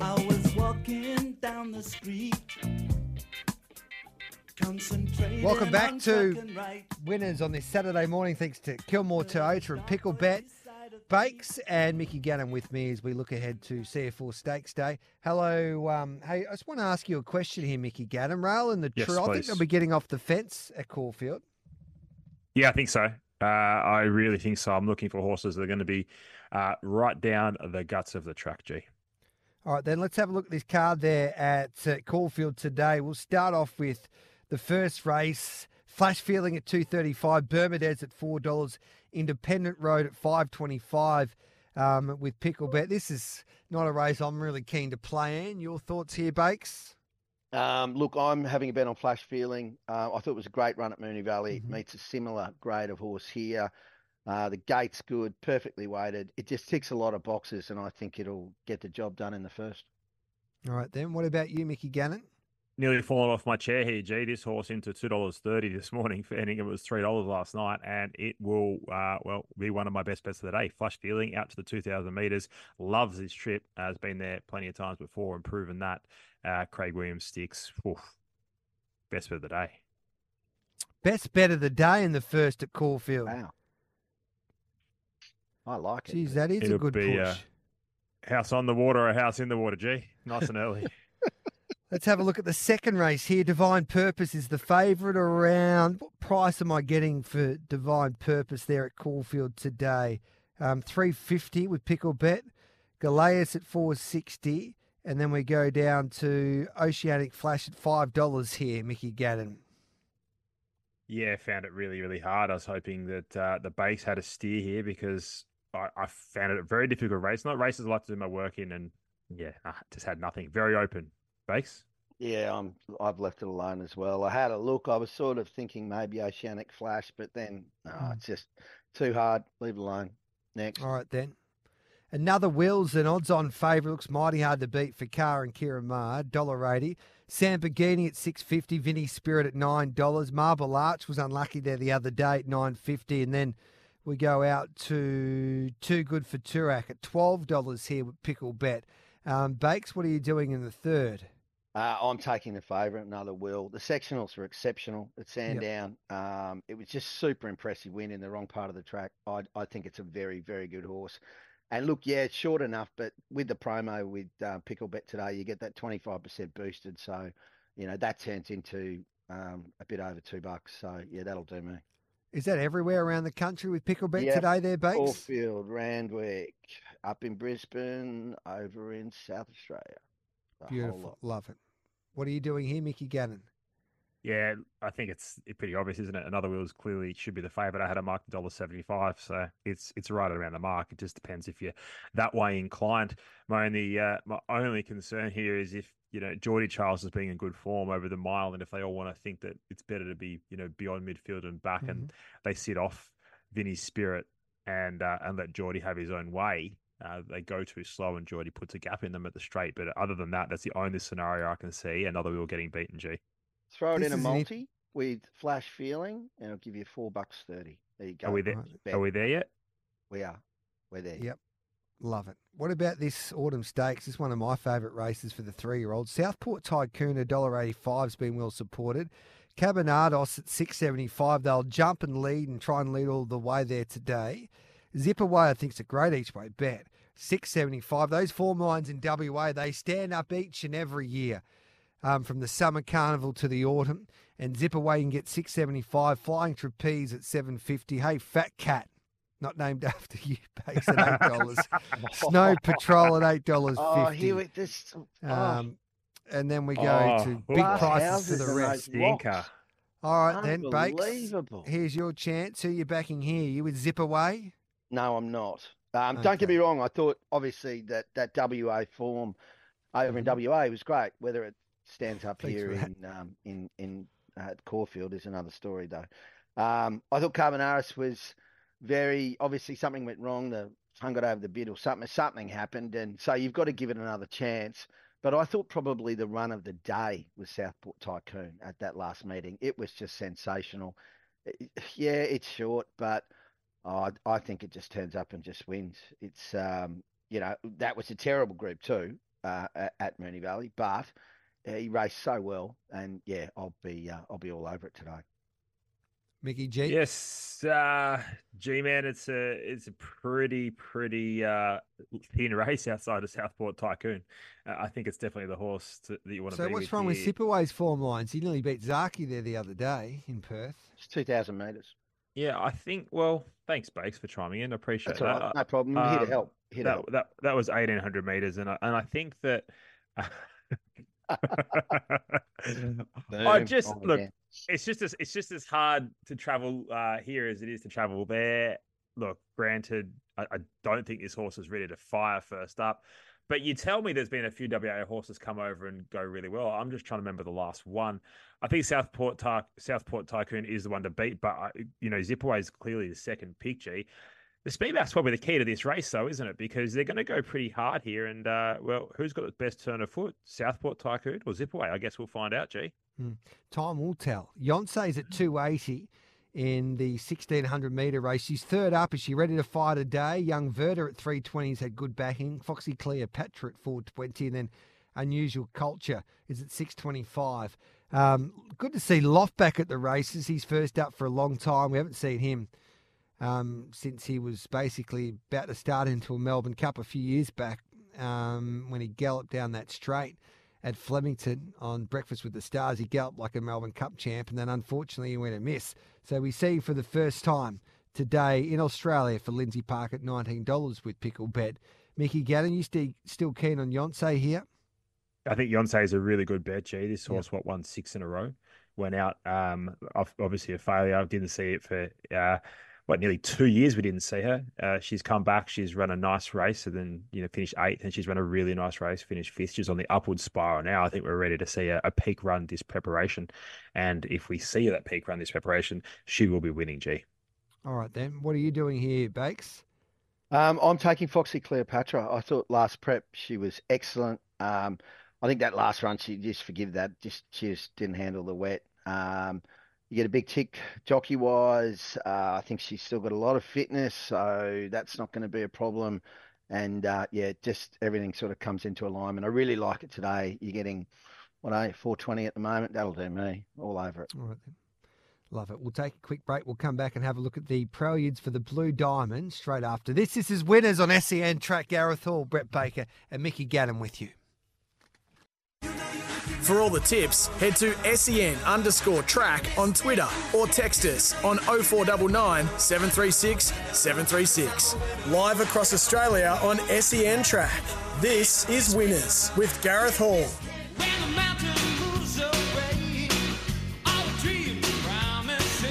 I was walking down the street. Welcome back to right. winners on this Saturday morning, thanks to Kilmore Toyota and Pickle Bet. Bakes and Mickey Gannon with me as we look ahead to C.F. Orr Stakes Day. Hello. Um, hey, I just want to ask you a question here, Mickey Gannon. Rail and the Yes, True, I think please. they'll be getting off the fence at Caulfield. Yeah, I think so. Uh, I really think so. I'm looking for horses that are going to be uh, right down the guts of the track, G. All right, then let's have a look at this card there at uh, Caulfield today. We'll start off with the first race. Flash Feeling at two thirty five, Bermudez at four dollars, Independent Road at five twenty five, um, with Pickle Bet. This is not a race I'm really keen to play in. Your thoughts here, Bakes? Um, look, I'm having a bet on Flash Feeling. Uh, I thought it was a great run at Moonee Valley. Mhm. Meets a similar grade of horse here. Uh, the gate's good, perfectly weighted. It just ticks a lot of boxes, and I think it'll get the job done in the first. All right, then. What about you, Mickey Gannon? Nearly fallen off my chair here, G. This horse into two dollars thirty this morning. Fanning it was three dollars last night, and it will uh, well be one of my best bets of the day. Flash Feeling out to the two thousand meters. Loves this trip. Has been there plenty of times before and proven that. Uh, Craig Williams sticks. Oof. Best bet of the day. Best bet of the day in the first at Caulfield. Wow. I like it. Geez, that is a It'll good be, push. uh, House on the water or a house in the water, G. Nice and early. Let's have a look at the second race here. Divine Purpose is the favourite around. What price am I getting for Divine Purpose there at Caulfield today? Um, 350 with Pickle Bet. Galeas at 460. And then we go down to Oceanic Flash at $5 here, Mickey Gannon. Yeah, found it really, really hard. I was hoping that uh, the base had a steer here because I, I found it a very difficult race. Not races I like to do my work in, and yeah, I just had nothing. Very open base. Yeah, I'm. I've left it alone as well. I had a look. I was sort of thinking maybe Oceanic Flash, but then no, Hmm. it's just too hard. Leave it alone. Next. All right, then. Another Wills, and odds on favourite. Looks mighty hard to beat for Carr and Ciaron Maher. $1.80. Samborghini at six fifty. Vinny Spirit at $9. Marble Arch was unlucky there the other day at nine fifty, And then we go out to Too Good for Turak at $12 here with Pickle Bet. Um, Bakes, what are you doing in the third? Uh, I'm taking the favourite, another Will. The sectionals were exceptional at Sandown. Um, it was just super impressive win in the wrong part of the track. I, I think it's a very, very good horse. And look, yeah, it's short enough, but with the promo with uh, Pickle Bet today, you get that 25% boosted. So, you know, that turns into um, a bit over two bucks. So, yeah, that'll do me. Is that everywhere around the country with Pickle Bet Yeah, today there, Bakes? Caulfield, Randwick, up in Brisbane, over in South Australia. Beautiful. Love it. What are you doing here, Mickey Gannon? Yeah, I think it's pretty obvious, isn't it? Another wheels clearly should be the favourite. I had a mark dollar seventy five, so it's it's right around the mark. It just depends if you're that way inclined. My only uh, my only concern here is if you know Geordie Charles is being in good form over the mile, and if they all want to think that it's better to be you know beyond midfield and back, and they sit off Vinny's spirit and uh, and let Geordie have his own way. Uh, they go too slow, and Geordie puts a gap in them at the straight. But other than that, that's the only scenario I can see. Another wheel getting beaten. G. Throw it This in a multi with flash feeling, and it'll give you four bucks thirty. There you go. Are we there? Right. Are we there yet? We are. We're there. Yep. Love it. What about this Autumn Stakes? This is one of my favourite races for the three year olds. Southport Tycoon, $1.85 has been well supported. Cabernados at six seventy five. They'll jump and lead and try and lead all the way there today. Zip away, I think, is a great each way bet. Six seventy five. Those four lines in WA, they stand up each and every year. Um, from the summer carnival to the autumn, and zip away you can get six seventy five. Flying trapeze at seven fifty. Hey, Fat Cat, not named after you, Bakes at eight dollars. Snow Patrol at eight dollars Oh, fifty. here we this. Oh, Um, and then we go Oh, to big glass prices for the rest. Stinker. All right, then, Bakes. Here's your chance. Who you backing here? You with Zip Away? No, I'm not. Um, Don't get me wrong. I thought obviously that that WA form over in WA was great. Whether it stands up Thanks here in um, in in uh, Caulfield is another story, though. Um, I thought Carbonaris was very obviously something went wrong. The tongue got over the bit, or something something happened, and so you've got to give it another chance. But I thought probably the run of the day was Southport Tycoon at that last meeting. It was just sensational. Yeah, it's short, but I I think it just turns up and just wins. It's um, you know, that was a terrible group too. uh, at, Moonee Valley, but uh, he raced so well, and yeah, I'll be uh, I'll be all over it today. Mickey G. Yes, uh, G man, it's a it's a pretty pretty uh, thin race outside of Southport Tycoon. Uh, I think it's definitely the horse to, that you want to. Be. So what's with wrong with here. Zipaway's form lines? He nearly beat Zaki there the other day in Perth. It's two thousand meters. Yeah, I think. Well, thanks, Bakes, for chiming in. I appreciate That's that. right. No problem. We're here to um, help. Here to that, help. that that was eighteen hundred meters, and I, and I think that. I just Oh, look. yeah. It's just as it's just as hard to travel uh, here as it is to travel there. Look, granted, I, I don't think this horse is ready to fire first up, but you tell me there's been a few WA horses come over and go really well. I'm just trying to remember the last one. I think Southport Ty- Southport Tycoon is the one to beat, but I, you know Zipaway is clearly the second pick. G. The speedback's probably the key to this race, though, isn't it? Because they're going to go pretty hard here. And, uh, well, who's got the best turn of foot? Southport Tycoon or Zipaway? I guess we'll find out, G. Time will tell. Yoncé's at 280 in the 1600 metre race. She's third up. Is she ready to fight today? Young Verda at 320s had good backing. Foxy Cleopatra at 420. And then Unusual Culture is at 625. Um, good to see Loft back at the races. He's first up for a long time. We haven't seen him um, since he was basically about to start into a Melbourne Cup a few years back um, when he galloped down that straight at Flemington on Breakfast with the Stars. He galloped like a Melbourne Cup champ, and then unfortunately he went amiss. So we see for the first time today in Australia for Lindsay Park at $19 with Pickle Bet. Mickey Gannon, you still still keen on Yonsei here? I think Yonsei is a really good bet, G. This horse, what, won six in a row? Went out, um, obviously a failure. I didn't see it for, uh, what, nearly two years we didn't see her. Uh, she's come back. She's run a nice race and then, you know, finished eighth and she's run a really nice race, finished fifth. She's on the upward spiral now. I think we're ready to see a, a peak run this preparation. And if we see that peak run this preparation, she will be winning, G. All right then. What are you doing here, Bakes? Um, I'm taking Foxy Cleopatra. I thought last prep she was excellent. Um, I think that last run she just forgive that. Just she just didn't handle the wet. Um, you get a big tick jockey wise. Uh, I think she's still got a lot of fitness, so that's not going to be a problem. And uh, yeah, just everything sort of comes into alignment. I really like it today. You're getting what are you, 420 at the moment? That'll do me all over it. All right then. Love it. We'll take a quick break. We'll come back and have a look at the preludes for the Blue Diamond straight after this. This is Winners on SEN Track. Gareth Hall, Brett Baker, and Mickey Gannon with you. For all the tips, head to SEN underscore track on Twitter or text us on 0499 736 736. Live across Australia on SEN track. This is Winners with Gareth Hall. When the mountain moves away, all the dreams promises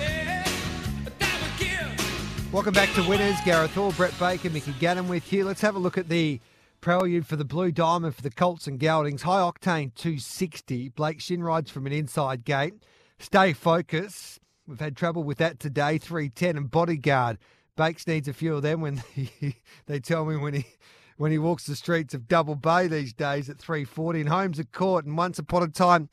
that we give. Welcome back to Winners. Gareth Hall, Brett Baker, Mickey Gannon with you. Let's have a look at the prelude for the Blue Diamond for the Colts and Geldings. High octane 260. Blake Shinn rides from an inside gate. Stay focused. We've had trouble with that today. 310 and Bodyguard. Bakes needs a few of them when he, they tell me when he when he walks the streets of Double Bay these days at 340 and Holmes at court. And once upon a time,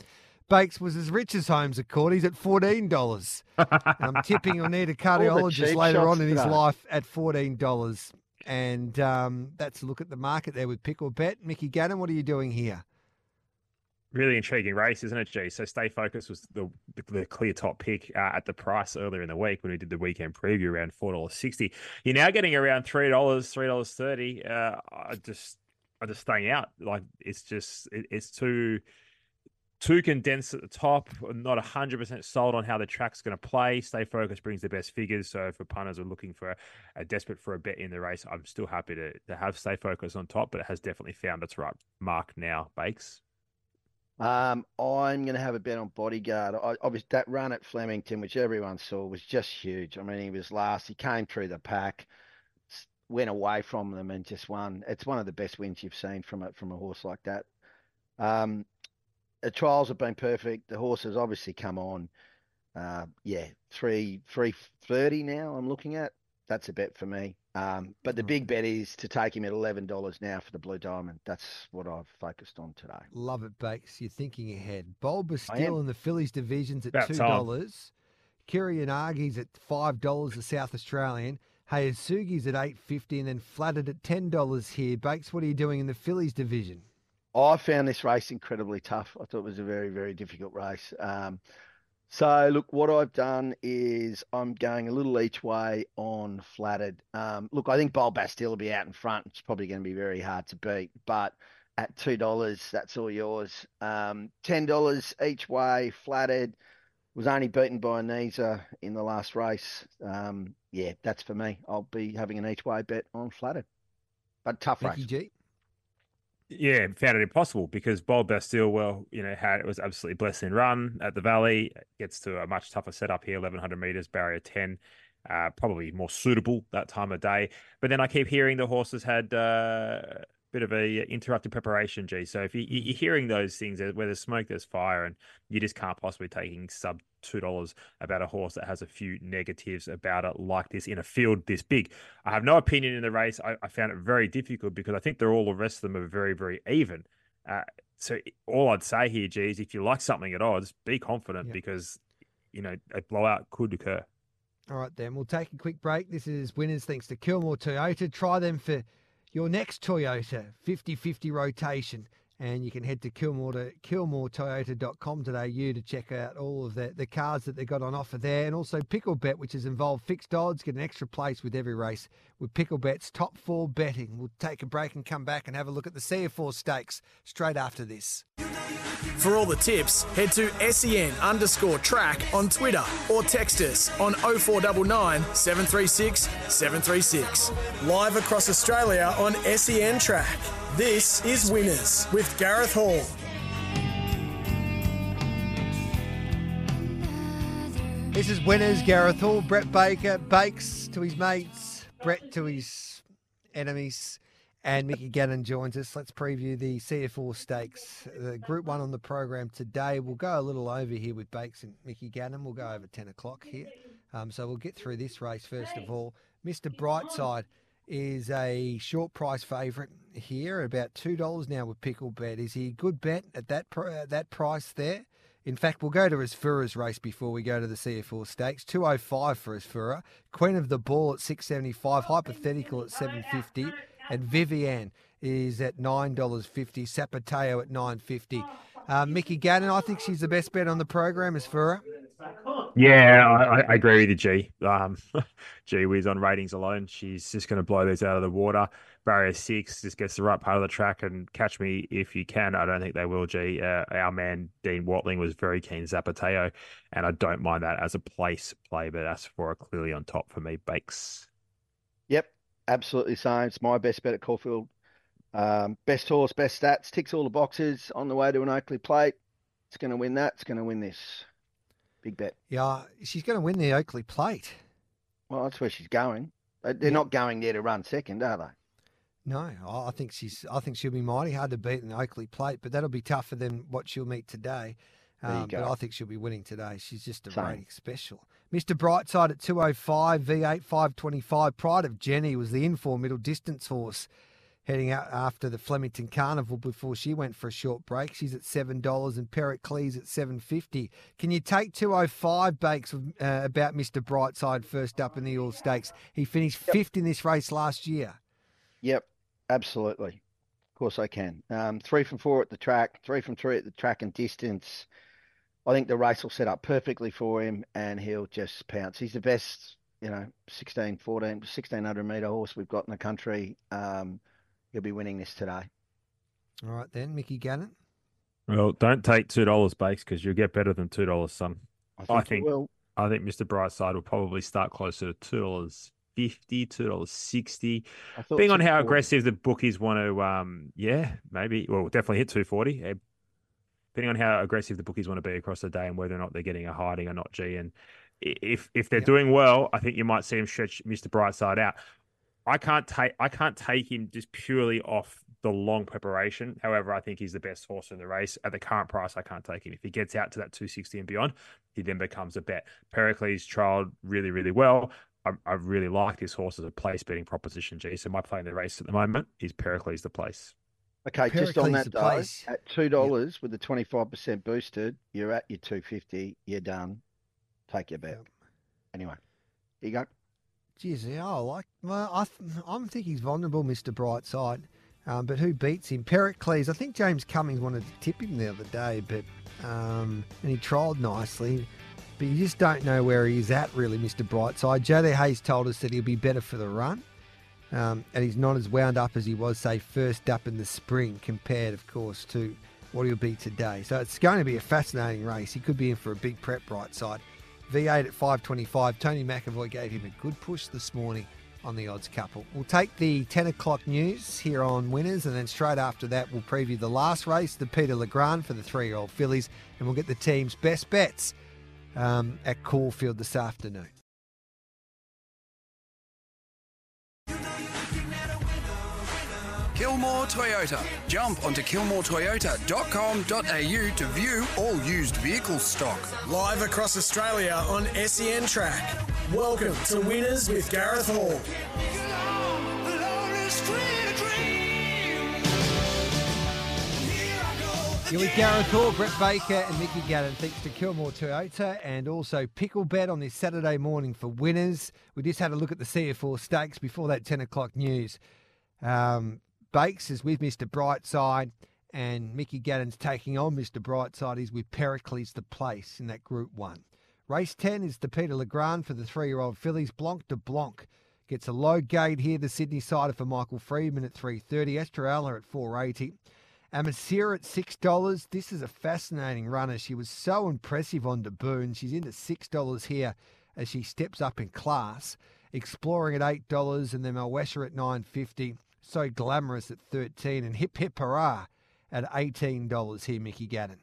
Bakes was as rich as Holmes at court. He's at $14. And I'm tipping he'll need a cardiologist later on in his life at fourteen dollars. And um, that's a look at the market there with Pickle Bet. Mickey Gannon, what are you doing here? Really intriguing race, isn't it, G? So Stay Focused was the the clear top pick uh, at the price earlier in the week when we did the weekend preview around four dollars sixty. You're now getting around three dollars, three dollars thirty. Uh, I just I just staying out. Like it's just it, it's too too condensed at the top. I'm not hundred percent sold on how the track's going to play. Stay Focused brings the best figures. So for punters are looking for a, a desperate for a bet in the race, I'm still happy to to have Stay Focused on top, but it has definitely found its right mark now. Bakes. Um, I'm going to have a bet on Bodyguard. I, obviously, that run at Flemington, which everyone saw, was just huge. I mean, he was last. He came through the pack, went away from them, and just won. It's one of the best wins you've seen from a from a horse like that. Um, the trials have been perfect. The horse has obviously come on. Uh, yeah, three three thirty now. I'm looking at. That's a bet for me. Um, but the big bet is to take him at eleven dollars now for the Blue Diamond. That's what I've focused on today. Love it, Bakes. You're thinking ahead. Bold Bastille in the fillies divisions at About two time. dollars. Kirianagi's at five dollars, the South Australian. Hayasugi's at eight fifty, and then flattered at ten dollars here. Bakes, what are you doing in the fillies division? I found this race incredibly tough. I thought it was a very, very difficult race. Um, so look, what I've done is I'm going a little each way on flattered. Um, look, I think Bold Bastille will be out in front. It's probably going to be very hard to beat, but at two dollars, that's all yours. Um, ten dollars each way, flattered. Was only beaten by Anisa in the last race. Um, yeah, that's for me. I'll be having an each way bet on flattered, but tough Mickey race. G. Yeah, found it impossible because Bold Bastille, well, you know, had it was absolutely blessed in run at the Valley. Gets to a much tougher setup here, eleven hundred meters, barrier ten, uh, probably more suitable that time of day. But then I keep hearing the horses had uh, bit of a interrupted preparation, G. So if you, you- you're hearing those things, uh, where there's smoke, there's fire, and you just can't possibly taking sub two dollars about a horse that has a few negatives about it like this in a field this big. I have no opinion in the race. I, I found it very difficult because I think they're all the rest of them are very, very even. Uh, so all I'd say here, G, is if you like something at odds, be confident because you know a blowout could occur. All right, then we'll take a quick break. This is winners thanks to Kilmore Toyota. Try them for your next Toyota 50 50 rotation. And you can head to Kilmore to kilmoretoyota.com.au to check out all of the, the cars that they've got on offer there. And also Pickle Bet, which has involved fixed odds. Get an extra place with every race with Pickle Bet's top four betting. We'll take a break and come back and have a look at the C.F. Orr stakes straight after this. For all the tips, head to SEN underscore track on Twitter or text us on 0499 736 736. Live across Australia on SEN Track. This is Winners with Gareth Hall. This is winners, Gareth Hall, Brett Baker, Bakes to his mates, Brett to his enemies, and Mickey Gannon joins us. Let's preview the C.F. Orr stakes. The Group 1 on the program today. We'll go a little over here with Bakes and Mickey Gannon. We'll go over 10 o'clock here. Um, so we'll get through this race first of all. Mr. Brightside is a short price favourite here, about $2 now with Pickle Bet. Is he a good bet at that, pr- at that price there? In fact, we'll go to Asfoora's race before we go to the C.F. Orr stakes. 205 for Asfoora. Queen of the Ball at 675. Hypothetical at 750. And Vivian is at $9.50. Sapateo at 950. Uh, Mickey Gannon, I think she's the best bet on the program, Asfoora. Yeah, I, I agree with you, G. Um, G whiz on ratings alone, she's just going to blow these out of the water. Barrier six just gets the right part of the track and catch me if you can. I don't think they will, G. Uh, our man Dean Watling was very keen Zapateo, and I don't mind that as a place play, but Asfoora clearly on top for me, Bakes. Yep, absolutely same. It's my best bet at Caulfield. Um, best horse, best stats, ticks all the boxes on the way to an Oakleigh Plate. It's going to win that. It's going to win this. Big bet. Yeah, she's going to win the Oakleigh Plate. Well, that's where she's going. They- They're not going there to run second, are they? No, I think she's. I think she'll be mighty hard to beat in the Oakleigh Plate, but that'll be tougher than what she'll meet today. Um, but. I think she'll be winning today. She's just a Same. rating special. Mr. Brightside at 205, V8 525. Pride of Jenny was the inform middle distance horse heading out after the Flemington Carnival before she went for a short break. She's at seven dollars and Pericles at seven fifty. Can you take two oh five bakes with, uh, about Mr. Brightside first up in the Orr Stakes? He finished fifth in this race last year. Yep, absolutely. Of course I can. Um, three from four at the track, three from three at the track and distance. I think the race will set up perfectly for him and he'll just pounce. He's the best, you know, 16, 14, 1600 metre horse we've got in the country. Um, he'll be winning this today. All right then, Mickey Gannon. Well, don't take two dollars, Bakes, because you'll get better than two dollars, son. I think, I he think- will. I think Mr. Brightside will probably start closer to two dollars fifty, two dollars sixty. I Being on how aggressive the bookies want to, um, yeah, maybe, well, definitely hit 240. eh, Depending on how aggressive the bookies want to be across the day and whether or not they're getting a hiding or not, G. And if if they're Yep. doing well, I think you might see him stretch Mr. Brightside out. I can't take I can't take him just purely off the long preparation. However, I think he's the best horse in the race at the current price. I can't take him. If he gets out to that 260 and beyond, he then becomes a bet. Pericles trialed really, really well. I, I really like this horse as a place betting proposition, G. So my play in the race at the moment is Pericles the place. Okay, just on that though, at two dollars with the twenty five percent boosted, you're at your two fifty. You're done. Take your bet. Yep. Anyway, here you go. Geez, yeah, I like. Well, I I'm think he's vulnerable, Mister Brightside. Um, but who beats him? Pericles. I think James Cummings wanted to tip him the other day, but um, and he trialled nicely. But you just don't know where he's at, really, Mr. Brightside. JD Hayes told us that he'll be better for the run. Um, and he's not as wound up as he was, say, first up in the spring, compared, of course, to what he'll be today. So it's going to be a fascinating race. He could be in for a big prep right side. V8 at 525. Tony McAvoy gave him a good push this morning on the odds couple. We'll take the 10 o'clock news here on Winners, and then straight after that, we'll preview the last race, the Peter Le Grand for the three year old fillies, and we'll get the team's best bets um, at Caulfield this afternoon. Kilmore Toyota. Jump onto kilmoretoyota.com.au to view all used vehicle stock. Live across Australia on SEN Track. Welcome to Winners with Gareth Hall. Here with Gareth Hall, Brett Baker, and Mickey Gannon. Thanks to Kilmore Toyota and also Pickle Bet on this Saturday morning for winners. We just had a look at the C.F. Orr stakes before that 10 o'clock news. Um, Bakes is with Mr. Brightside, and Mickey Gannon's taking on Mr. Brightside. He's with Pericles the Place in that Group 1. Race 10 is the Peter Le Grand for the three year old fillies. Blanc de Blanc gets a low gate here. The Sydney sider for Michael Freeman at 330. Estrella at 480. Amasira at six dollars. This is a fascinating runner. She was so impressive on debut, and she's into six dollars here as she steps up in class. Exploring at eight dollars, and then Malwesha at nine fifty. So glamorous at thirteen, and Hip Hip Hurrah at eighteen dollars here, Mickey Gannon.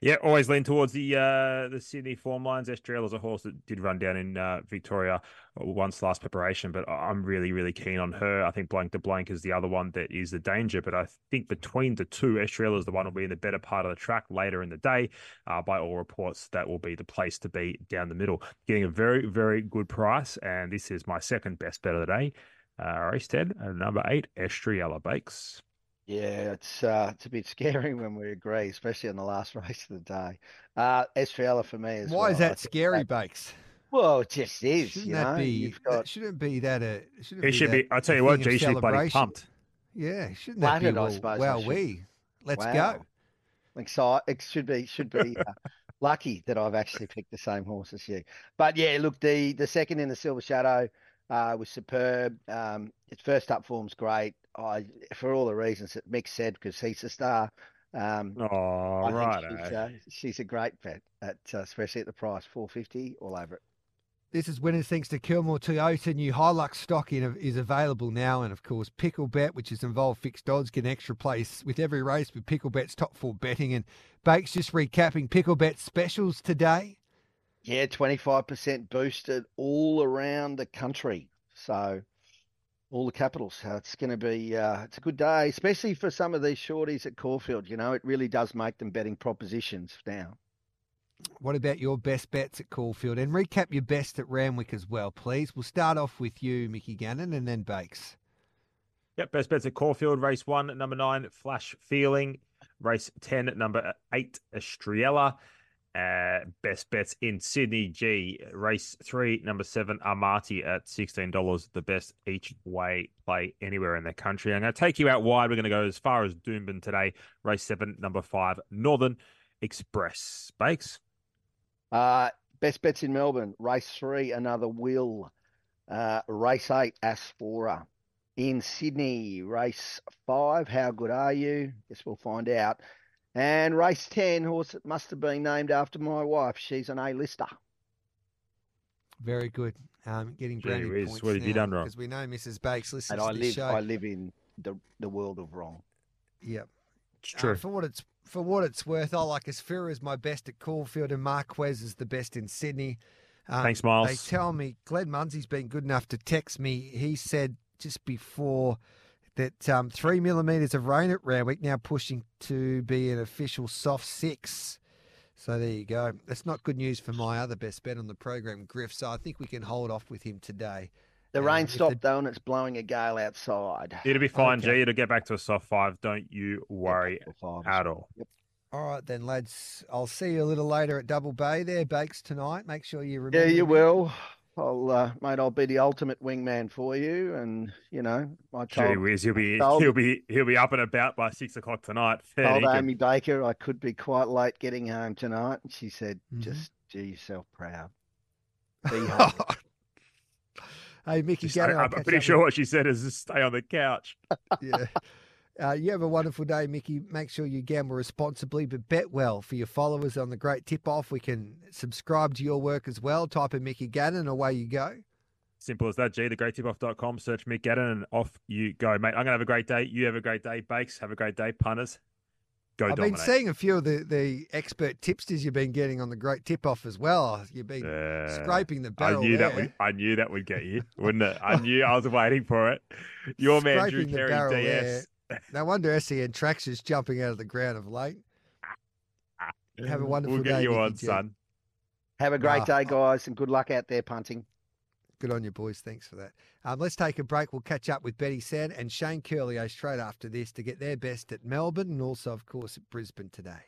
Yeah, always lean towards the uh, the Sydney form lines. Estrella is a horse that did run down in uh, Victoria once last preparation, but I'm really, really keen on her. I think Blanc de Blanc is the other one that is the danger, but I think between the two, Estrella is the one will be in the better part of the track later in the day. Uh, by all reports, that will be the place to be down the middle. Getting a very, very good price, and this is my second best bet of the day. Uh, race 10, uh, number eight, Estrella Bakes. Yeah, it's uh, it's a bit scary when we agree, especially on the last race of the day. Uh, Estrella for me as Why is well. I that think scary, that- Bakes? Well, it just is. Shouldn't you that know, be? you've that shouldn't be that a. Shouldn't He should that be, I'll tell you what, thing of G should be bloody pumped. Yeah, shouldn't that be? Flattered, I Well, suppose well should. we let's wow. go. Exci- It should be should be uh, lucky that I've actually picked the same horse as you. But yeah, look, the the second in the Silver Shadow uh, was superb. Um, its first up form's great. I for all the reasons that Mick said because he's a star. Um, Oh, I right. think she's, uh, she's a great bet at uh, especially at the price four fifty all over it. This is winners thanks to Kilmore Toyota. New Hilux stock in, is available now. And of course, Pickle Bet, which is involved fixed odds, get an extra place with every race with Pickle Bet's top four betting. And Bakes just recapping Pickle Bet specials today. Yeah, twenty five percent boosted all around the country. So all the capitals. So it's going to be uh, it's a good day, especially for some of these shorties at Caulfield. You know, it really does make them betting propositions now. What about your best bets at Caulfield? And recap your best at Randwick as well, please. We'll start off with you, Mickey Gannon, and then Bakes. Yep, best bets at Caulfield. Race one, number nine, Flash Feeling. Race 10, number eight, Estrella. Uh, best bets in Sydney G. Race three, number seven, Amati at $16. The best each way play anywhere in the country. I'm going to take you out wide. We're going to go as far as Doomben today. Race seven, number five, Northern Express. Bakes. Uh, best bets in Melbourne. Race three, another Will. Uh, race eight, Asfoora. In Sydney, race five, How Good Are You? Guess we'll find out. And race 10, horse that must have been named after my wife. She's an A-lister. Very good. Um, getting Gee brownie whiz, points what have you now, done wrong? Because we know Mrs. Bakes listens And to I this live, show. I live in the, the world of wrong. Yep. It's Uh, true. for what it's for what it's worth, I like Asfoora as my best at Caulfield and Marquez is the best in Sydney. Um, Thanks, Miles. They tell me Glenn Munsie's been good enough to text me. He said just before that um, three millimeters of rain at Randwick now pushing to be an official soft six. So there you go. That's not good news for my other best bet on the program, Griff. So I think we can hold off with him today. The Um, rain if the- stopped though, and it's blowing a gale outside. It'll be fine, Okay. G. It'll get back to a soft five. Don't you worry five. at all. All right then, lads. I'll see you a little later at Double Bay there, Bakes tonight. Make sure you remember. Yeah, you me. will. I'll, uh, mate, I'll be the ultimate wingman for you, and you know, I Gee told, whiz, he'll be told- he'll be he'll be up and about by six o'clock tonight. Fair told dinkum. Amy Baker I could be quite late getting home tonight, and she said, Mhm. "Just do yourself proud." Be humble. hey, Mickey Just- Gannon. I, I'll am pretty sure what she said is just stay on the couch. yeah. Uh, you have a wonderful day, Mickey. Make sure you gamble responsibly, but bet well for your followers on the Great Tip Off. We can subscribe to your work as well. Type in Mickey Gannon, and away you go. Simple as that. G, thegreattipoff.com. Search Mick Gannon and off you go, mate. I'm going to have a great day. You have a great day. Bakes, have a great day. Punters, go I've dominate. been seeing a few of the, the expert tipsters you've been getting on the Great Tip Off as well. You've been Uh, scraping the barrel. I knew there. that would I knew that would get you, wouldn't it? I knew I was waiting for it. Your man Drew Scraping Carey DS. No wonder SEN Tracks is jumping out of the ground of late. Have a wonderful We'll get day, you on, G. son. Have a great Ah. day, guys, and good luck out there punting. Good on you, boys. Thanks for that. Um, let's take a break. We'll catch up with Betty Sand and Shane Curlio straight after this to get their best at Melbourne and also, of course, at Brisbane today.